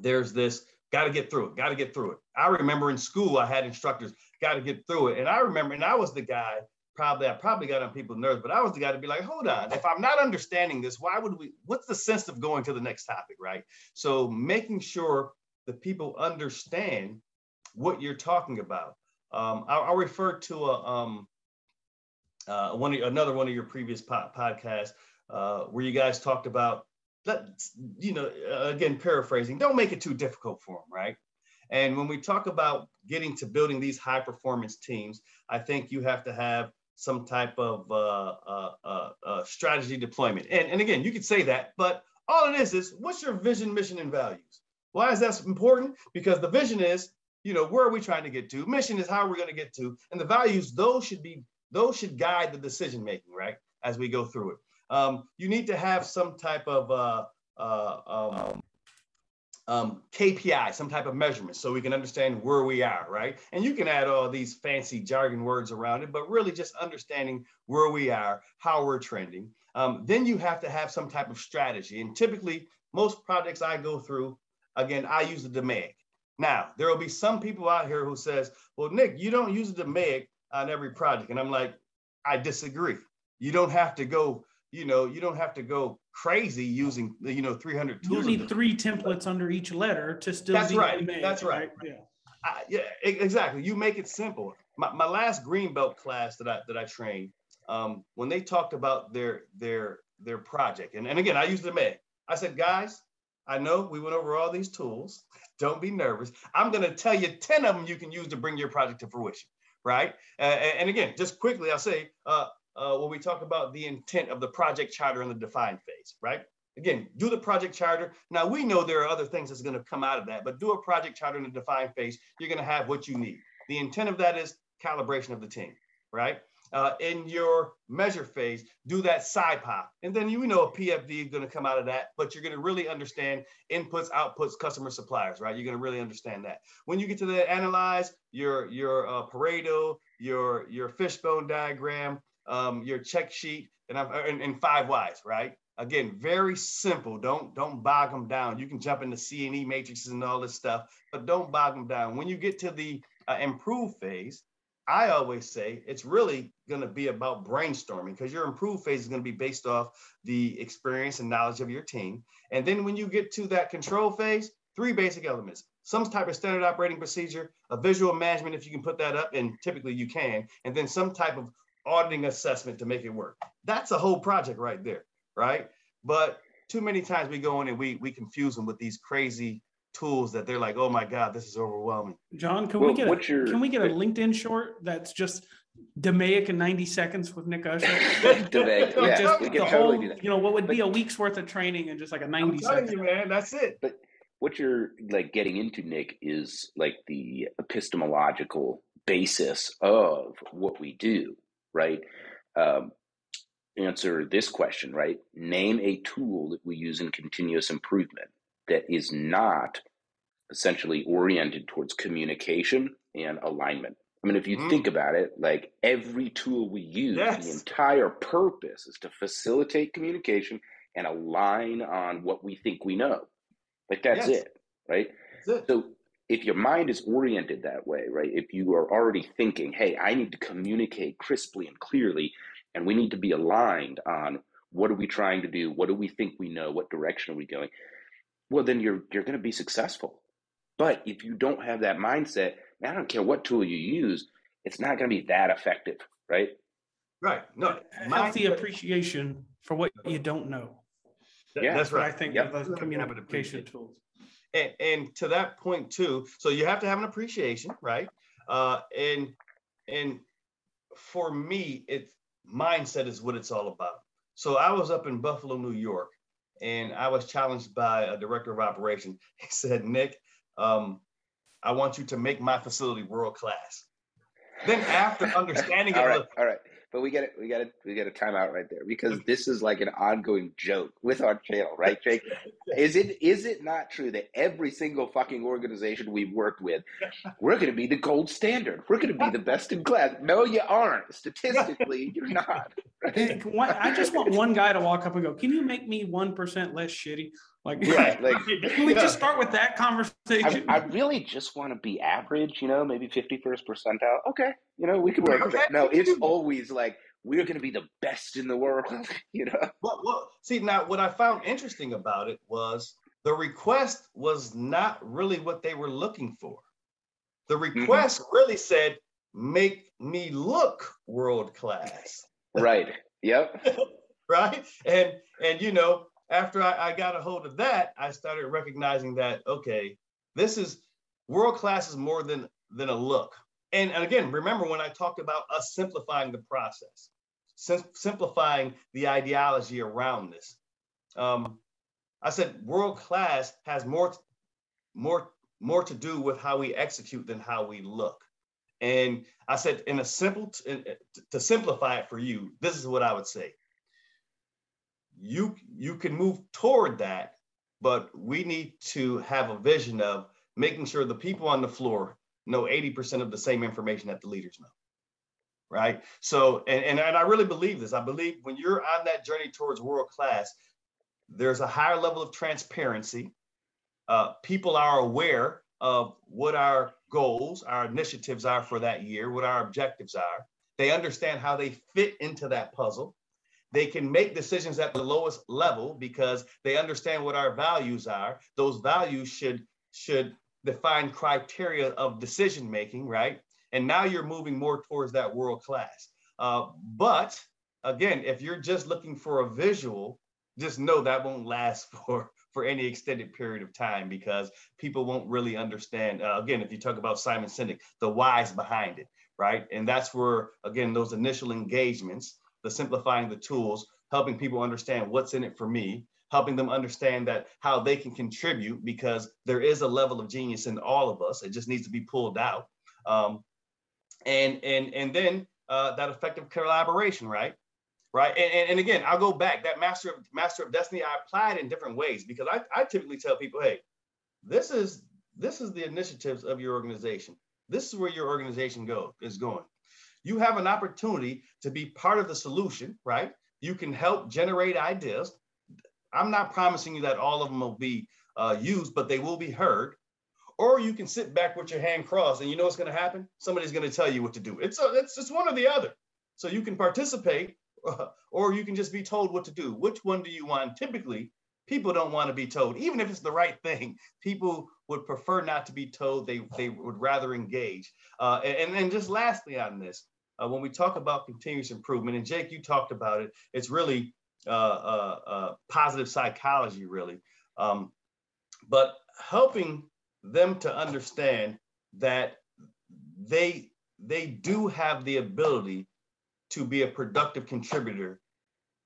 there's this got to get through it, got to get through it. I remember in school I had instructors got to get through it, and I remember, and I was the guy probably I probably got on people's nerves, but I was the guy to be like, hold on, if I'm not understanding this, why would we? What's the sense of going to the next topic, right? So making sure the people understand what you're talking about. Um, I'll, I'll, refer to a um, uh, one of, another one of your previous po- podcasts uh, where you guys talked about that. You know, again, paraphrasing. Don't make it too difficult for them, right? And when we talk about getting to building these high performance teams, I think you have to have some type of uh, uh, uh, uh, strategy deployment. And, and again, you could say that, but all it is is what's your vision, mission, and values? Why is that important? Because the vision is, you know, where are we trying to get to? Mission is how we're going to get to, and the values, those should be, those should guide the decision making, right? As we go through it, um, you need to have some type of uh, uh, um, um, KPI, some type of measurement, so we can understand where we are, right? And you can add all these fancy jargon words around it, but really just understanding where we are, how we're trending. Um, then you have to have some type of strategy. And typically, most projects I go through, again, I use the DMAIC. Now, there will be some people out here who says, well, Nick, you don't use the DMAIC on every project. And I'm like, I disagree. You don't have to go you know, you don't have to go crazy using, you know, 300 tools. You need three templates under each letter to still That's right. That's right. right. Yeah. I, yeah, exactly. You make it simple. My, my last green belt class that I that I trained, um, when they talked about their their their project, and, and again, I used the med. I said, guys, I know we went over all these tools. Don't be nervous. I'm going to tell you 10 of them you can use to bring your project to fruition, right? Uh, and, and, again, just quickly, I'll say, uh, uh, when we talk about the intent of the project charter in the define phase, right? Again, do the project charter. Now we know there are other things that's going to come out of that, but do a project charter in the define phase. You're going to have what you need. The intent of that is calibration of the team, right? Uh, in your measure phase, do that SIPOC. And then you know a PFD is going to come out of that, but you're going to really understand inputs, outputs, customer suppliers, right? You're going to really understand that. When you get to the analyze, your your uh, Pareto, your your fishbone diagram, um, your check sheet, and I'm in, in five whys, right? Again, very simple. Don't don't bog them down. You can jump into C and E matrices and all this stuff, but don't bog them down. When you get to the uh, improve phase, I always say it's really going to be about brainstorming because your improve phase is going to be based off the experience and knowledge of your team. And then when you get to that control phase, three basic elements some type of standard operating procedure, a visual management, if you can put that up, and typically you can, and then some type of auditing assessment to make it work. That's a whole project right there, right? But too many times we go in and we we confuse them with these crazy tools that they're like, oh my god, this is overwhelming. John, can well, we get a, your, can we get a LinkedIn short that's just DMAIC in 90 seconds with Nick Usher? DMAIC, yeah, just we can totally whole, do that. You know, what would but, be a week's worth of training and just like a 90 I'm seconds. You, man, that's it. But what you're like getting into, Nick, is like the epistemological basis of what we do right? Um, answer this question, right? Name a tool that we use in continuous improvement that is not essentially oriented towards communication and alignment. I mean, if you mm. think about it, like every tool we use, yes. the entire purpose is to facilitate communication and align on what we think we know. Like that's yes. it, right? That's it. So if your mind is oriented that way, right? If you are already thinking, hey, I need to communicate crisply and clearly, and we need to be aligned on What are we trying to do? What do we think we know? What direction are we going? Well, then you're you're going to be successful. But if you don't have that mindset, I don't care what tool you use, it's not going to be that effective, right? Right. No, healthy appreciation for what you don't know. Yeah, that's right. I think yep. of the communication tools. And, and to that point too, so you have to have an appreciation, right? Uh, and and for me, it's mindset is what it's all about. So I was up in Buffalo, New York, and I was challenged by a director of operations. He said, Nick, um, I want you to make my facility world class. Then after understanding all right, all right. But we get it. We got it. We get a timeout right there because this is like an ongoing joke with our channel, right, Jake? is it is it not true that every single fucking organization we've worked with, we're going to be the gold standard. We're going to be the best in class. No, you aren't. Statistically, you're not. Right? I just want one guy to walk up and go, "Can you make me one percent less shitty?" Like, right, like can we just start with that conversation? I, I really just want to be average, you know, maybe 51st percentile. Okay, you know, we could work okay. No, it's always like we're going to be the best in the world, you know. Well, well, see, now what I found interesting about it was the request was not really what they were looking for. The mm-hmm. request mm-hmm. really said, "Make me look world class." Right. Yep. right. And and you know, after I, I got a hold of that, I started recognizing that okay, this is world class is more than than a look. And, and again, remember when I talked about us simplifying the process, sim- simplifying the ideology around this. Um, I said world class has more, more, more to do with how we execute than how we look. And I said, in a simple, t- to simplify it for you, this is what I would say you you can move toward that, but we need to have a vision of making sure the people on the floor know 80% of the same information that the leaders know. Right. So, and, and, and I really believe this. I believe when you're on that journey towards world class, there's a higher level of transparency. Uh, people are aware of what our goals, our initiatives are for that year, what our objectives are. They understand how they fit into that puzzle. They can make decisions at the lowest level because they understand what our values are. Those values should should define criteria of decision making, right? And now you're moving more towards that world class. Uh, but again, if you're just looking for a visual, just know that won't last for for any extended period of time because people won't really understand. Uh, again, if you talk about Simon Sinek, the whys behind it, right? And that's where again those initial engagements the simplifying the tools, helping people understand what's in it for me, helping them understand that how they can contribute because there is a level of genius in all of us. It just needs to be pulled out. Um, and and and then uh, that effective collaboration, right? Right. And, and, and, again, I'll go back. That master of master of destiny, I applied in different ways because I, I typically tell people, hey, this is this is the initiatives of your organization. This is where your organization go is going you have an opportunity to be part of the solution, right? You can help generate ideas. I'm not promising you that all of them will be uh, used, but they will be heard. Or you can sit back with your hand crossed, and you know what's going to happen? Somebody's going to tell you what to do. It's a, it's it's one or the other. So you can participate, or you can just be told what to do. Which one do you want? Typically, people don't want to be told, even if it's the right thing. People would prefer not to be told. They they would rather engage. Uh, and and just lastly on this, uh, when we talk about continuous improvement, and Jake, you talked about it, it's really uh, uh, uh, positive psychology, really. Um, but helping them to understand that they they do have the ability to be a productive contributor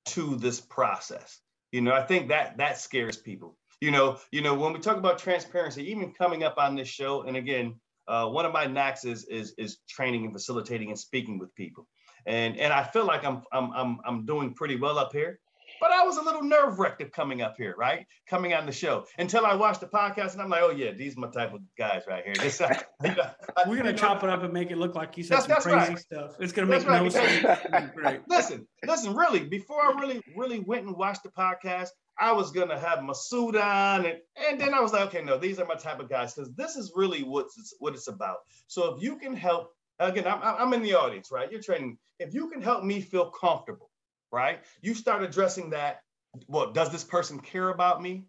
to this process. You know, I think that that scares people. You know, you know, when we talk about transparency, even coming up on this show, and again, uh, one of my knacks is, is is training and facilitating and speaking with people, and and I feel like I'm I'm I'm I'm doing pretty well up here. But I was a little nerve wracked of coming up here, right? Coming on the show until I watched the podcast and I'm like, oh yeah, these are my type of guys right here. This, I, We're gonna chop it up and make it look like you said that's, some that's crazy right. stuff. It's gonna make that's no right. sense. Listen, listen, really, before I really, really went and watched the podcast, I was gonna have my suit on, and and then I was like, okay, no, these are my type of guys because this is really what's what it's about. So if you can help, again, I'm I'm in the audience, right? You're training. If you can help me feel comfortable, right? You start addressing that. Well, does this person care about me?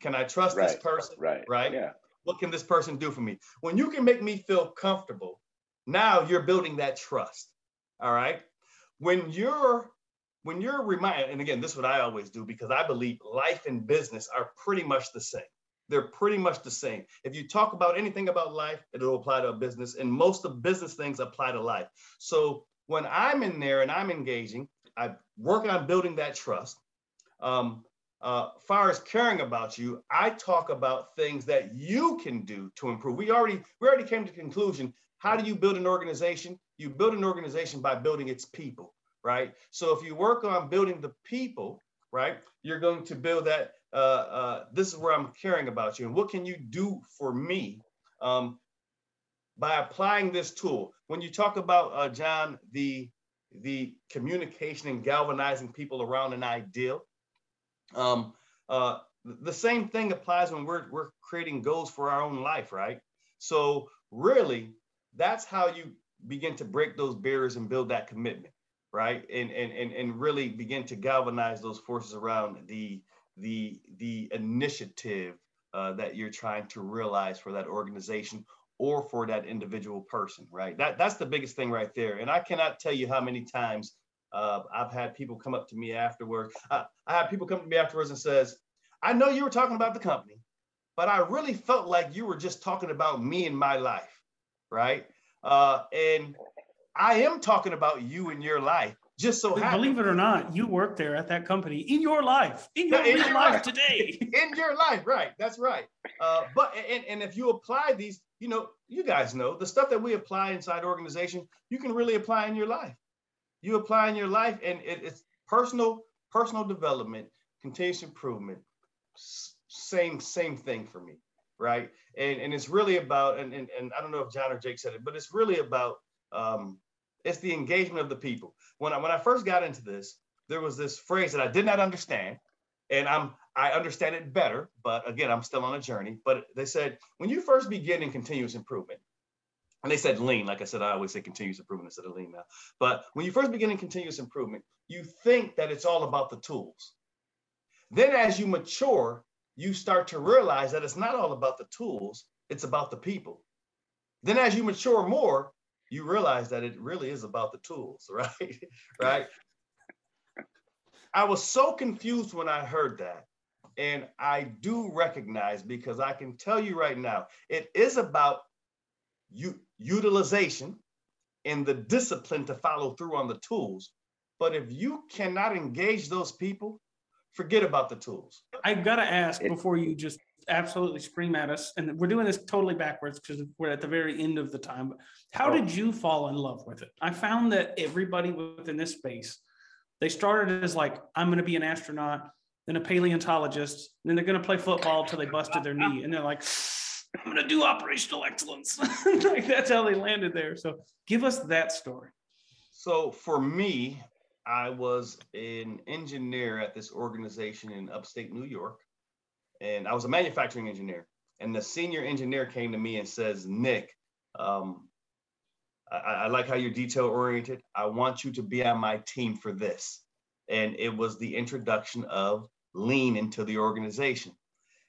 Can I trust right. this person? Right. Right. Yeah. What can this person do for me? When you can make me feel comfortable, now you're building that trust. All right. When you're when you're reminded, and again, this is what I always do because I believe life and business are pretty much the same. They're pretty much the same. If you talk about anything about life, it'll apply to a business, and most of business things apply to life. So when I'm in there and I'm engaging, I work on building that trust. Um, uh, far as caring about you, I talk about things that you can do to improve. We already we already came to the conclusion. How do you build an organization? You build an organization by building its people, right? So if you work on building the people, right, you're going to build that. Uh, uh, this is where I'm caring about you, and what can you do for me um, by applying this tool? When you talk about uh, John, the the communication and galvanizing people around an ideal um, uh, the same thing applies when we're, we're creating goals for our own life, right? So really, that's how you begin to break those barriers and build that commitment, right? And and and, and really begin to galvanize those forces around the the the initiative uh, that you're trying to realize for that organization or for that individual person, right? That that's the biggest thing right there. And I cannot tell you how many times uh, I've had people come up to me afterwards. I, I had people come to me afterwards and says, I know you were talking about the company, but I really felt like you were just talking about me and my life, right? Uh, and I am talking about you and your life. Just so happens. Believe it or not, you work there at that company in your life, in your, in your life, today. in your life, right? That's right. Uh, but and, and if you apply these, you know, you guys know the stuff that we apply inside organizations, you can really apply in your life you apply in your life and it, it's personal personal development continuous improvement same same thing for me right and and it's really about and, and and i don't know if john or jake said it but it's really about um it's the engagement of the people when i when i first got into this there was this phrase that i did not understand and i'm i understand it better but again i'm still on a journey but they said when you first begin in continuous improvement and they said lean. Like I said, I always say continuous improvement instead of lean now. But when you first begin in continuous improvement, you think that it's all about the tools. Then as you mature, you start to realize that it's not all about the tools, it's about the people. Then as you mature more, you realize that it really is about the tools, right? right? I was so confused when I heard that. And I do recognize because I can tell you right now, it is about you utilization and the discipline to follow through on the tools. But if you cannot engage those people, forget about the tools. I've got to ask before you just absolutely scream at us, and we're doing this totally backwards because we're at the very end of the time. How oh. did you fall in love with it? I found that everybody within this space, they started as like, I'm going to be an astronaut, then a paleontologist, then they're going to play football till they busted their knee, and they're like, I'm going to do operational excellence. like that's how they landed there. So give us that story. So for me, I was an engineer at this organization in upstate New York, and I was a manufacturing engineer. And the senior engineer came to me and says, Nick, um, I, I like how you're detail oriented. I want you to be on my team for this. And it was the introduction of lean into the organization.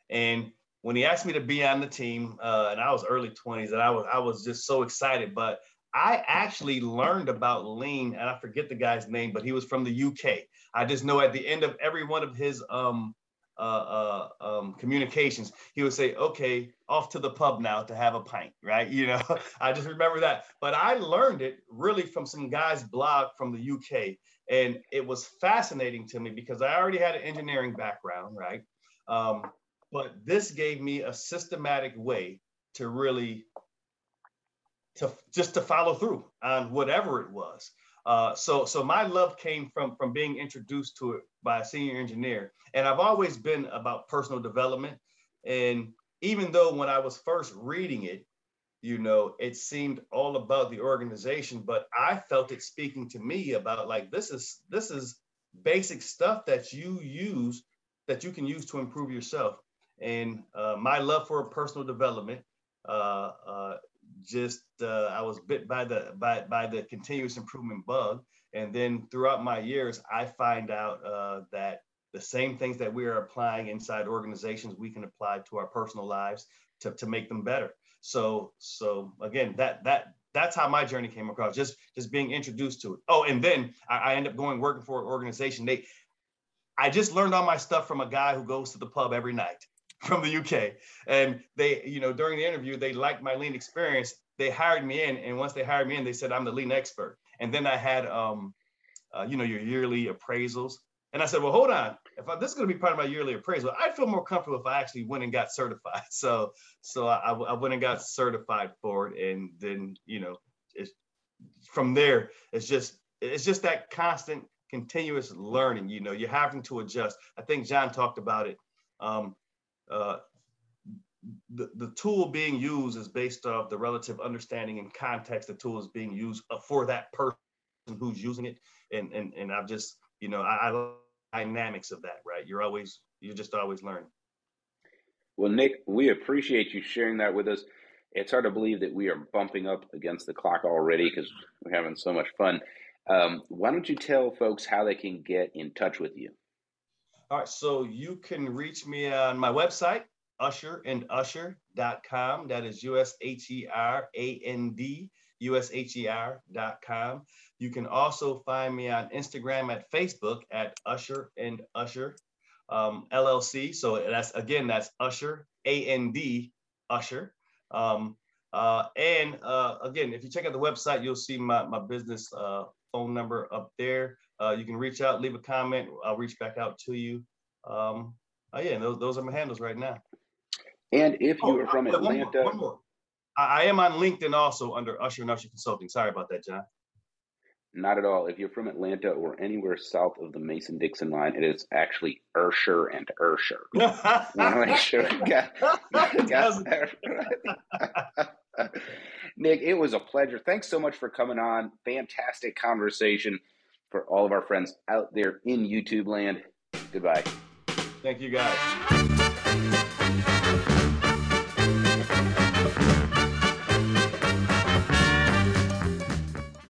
And when he asked me to be on the team, uh, and I was early 20s, and I was I was just so excited. But I actually learned about lean, and I forget the guy's name, but he was from the UK. I just know at the end of every one of his um, uh, uh, um, communications, he would say, "Okay, off to the pub now to have a pint." Right? You know, I just remember that. But I learned it really from some guy's blog from the UK, and it was fascinating to me because I already had an engineering background, right? Um, but this gave me a systematic way to really to just to follow through on whatever it was. Uh, so so my love came from from being introduced to it by a senior engineer, and I've always been about personal development. And even though when I was first reading it, you know, it seemed all about the organization, but I felt it speaking to me about like this is this is basic stuff that you use that you can use to improve yourself. And uh, my love for personal development uh, uh, just uh, I was bit by the by by the continuous improvement bug, and then throughout my years, I find out uh, that the same things that we are applying inside organizations we can apply to our personal lives to, to make them better. So so again, that that that's how my journey came across. Just just being introduced to it. Oh, and then I, I end up going working for an organization. They I just learned all my stuff from a guy who goes to the pub every night from the UK. And they, you know, during the interview, they liked my lean experience. They hired me in, and once they hired me in, they said I'm the lean expert. And then I had, um, uh, you know, your yearly appraisals. And I said, well, hold on. If I, this is going to be part of my yearly appraisal, I'd feel more comfortable if I actually went and got certified. So, so I, I went and got certified for it, and then, you know, it's, from there, it's just it's just that constant, continuous learning. You know, you're having to adjust. I think John talked about it. Um, uh, the, the tool being used is based off the relative understanding and context the tool is being used uh, for that person who's using it. And, and, and I've just, you know, I, I dynamics of that, right? You're always, you're just always learning. Well, Nick, we appreciate you sharing that with us. It's hard to believe that we are bumping up against the clock already because we're having so much fun. Um, why don't you tell folks how they can get in touch with you? All right, so you can reach me on my website, usherandusher.com. That is U S H E R A N D, U S H E R.com. You can also find me on Instagram at Facebook at Usher and Usher um, LLC. So that's again, that's Usher, A N D, Usher. Um, uh, and uh, again, if you check out the website, you'll see my, my business uh, phone number up there. Uh, you can reach out, leave a comment. I'll reach back out to you. Um, oh yeah, those, those are my handles right now. And if you oh, are from Atlanta, one more, one more. I, am on LinkedIn also under Usher and Usher Consulting. Sorry about that, John. Not at all. If you're from Atlanta or anywhere south of the Mason Dixon line, it is actually Ursher and Ursher. Want to make sure got, got Nick, it was a pleasure. Thanks so much for coming on. Fantastic conversation for all of our friends out there in YouTube land. Goodbye. Thank you, guys.